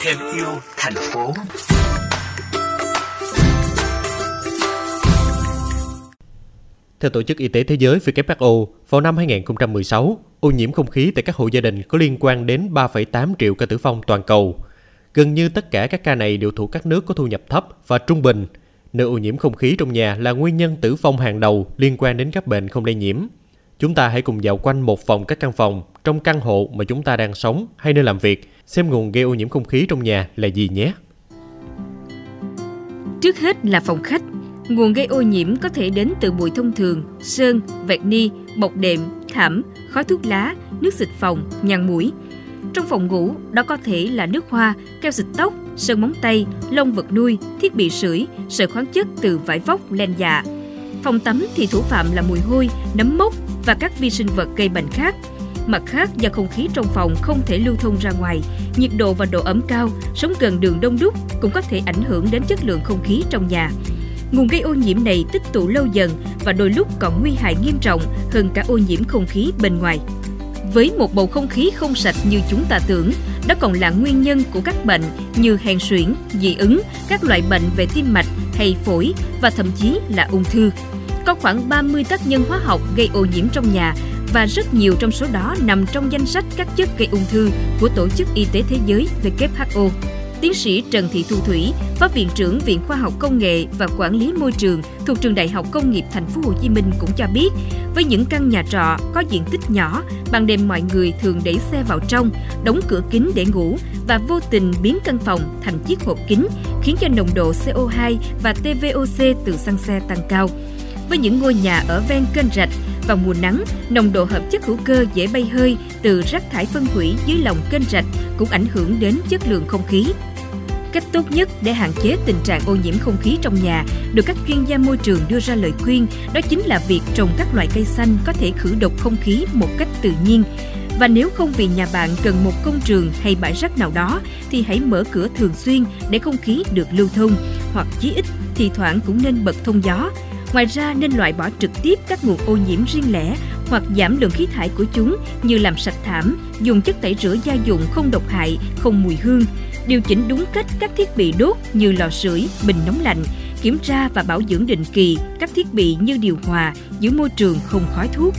Thêm yêu thành phố. Theo Tổ chức Y tế Thế giới WHO, vào năm 2016, ô nhiễm không khí tại các hộ gia đình có liên quan đến 3,8 triệu ca tử vong toàn cầu. Gần như tất cả các ca này đều thuộc các nước có thu nhập thấp và trung bình. Nơi ô nhiễm không khí trong nhà là nguyên nhân tử vong hàng đầu liên quan đến các bệnh không lây nhiễm. Chúng ta hãy cùng dạo quanh một vòng các căn phòng trong căn hộ mà chúng ta đang sống hay nơi làm việc, xem nguồn gây ô nhiễm không khí trong nhà là gì nhé. Trước hết là phòng khách. Nguồn gây ô nhiễm có thể đến từ bụi thông thường, sơn, vẹt ni, bọc đệm, thảm, khói thuốc lá, nước xịt phòng, nhang mũi. Trong phòng ngủ, đó có thể là nước hoa, keo xịt tóc, sơn móng tay, lông vật nuôi, thiết bị sưởi, sợi khoáng chất từ vải vóc, len dạ. Phòng tắm thì thủ phạm là mùi hôi, nấm mốc và các vi sinh vật gây bệnh khác. Mặt khác, do không khí trong phòng không thể lưu thông ra ngoài, nhiệt độ và độ ẩm cao, sống gần đường đông đúc cũng có thể ảnh hưởng đến chất lượng không khí trong nhà. Nguồn gây ô nhiễm này tích tụ lâu dần và đôi lúc còn nguy hại nghiêm trọng hơn cả ô nhiễm không khí bên ngoài. Với một bầu không khí không sạch như chúng ta tưởng, đó còn là nguyên nhân của các bệnh như hèn suyễn, dị ứng, các loại bệnh về tim mạch hay phổi và thậm chí là ung thư. Có khoảng 30 tác nhân hóa học gây ô nhiễm trong nhà và rất nhiều trong số đó nằm trong danh sách các chất gây ung thư của Tổ chức Y tế Thế giới WHO. Tiến sĩ Trần Thị Thu Thủy, Phó viện trưởng Viện Khoa học Công nghệ và Quản lý môi trường thuộc Trường Đại học Công nghiệp Thành phố Hồ Chí Minh cũng cho biết, với những căn nhà trọ có diện tích nhỏ, ban đêm mọi người thường đẩy xe vào trong, đóng cửa kính để ngủ và vô tình biến căn phòng thành chiếc hộp kính, khiến cho nồng độ CO2 và TVOC từ xăng xe tăng cao. Với những ngôi nhà ở ven kênh rạch, vào mùa nắng, nồng độ hợp chất hữu cơ dễ bay hơi từ rác thải phân hủy dưới lòng kênh rạch cũng ảnh hưởng đến chất lượng không khí. Cách tốt nhất để hạn chế tình trạng ô nhiễm không khí trong nhà được các chuyên gia môi trường đưa ra lời khuyên đó chính là việc trồng các loại cây xanh có thể khử độc không khí một cách tự nhiên. Và nếu không vì nhà bạn cần một công trường hay bãi rác nào đó thì hãy mở cửa thường xuyên để không khí được lưu thông hoặc chí ít thì thoảng cũng nên bật thông gió Ngoài ra nên loại bỏ trực tiếp các nguồn ô nhiễm riêng lẻ hoặc giảm lượng khí thải của chúng như làm sạch thảm, dùng chất tẩy rửa gia dụng không độc hại, không mùi hương, điều chỉnh đúng cách các thiết bị đốt như lò sưởi, bình nóng lạnh, kiểm tra và bảo dưỡng định kỳ các thiết bị như điều hòa, giữ môi trường không khói thuốc.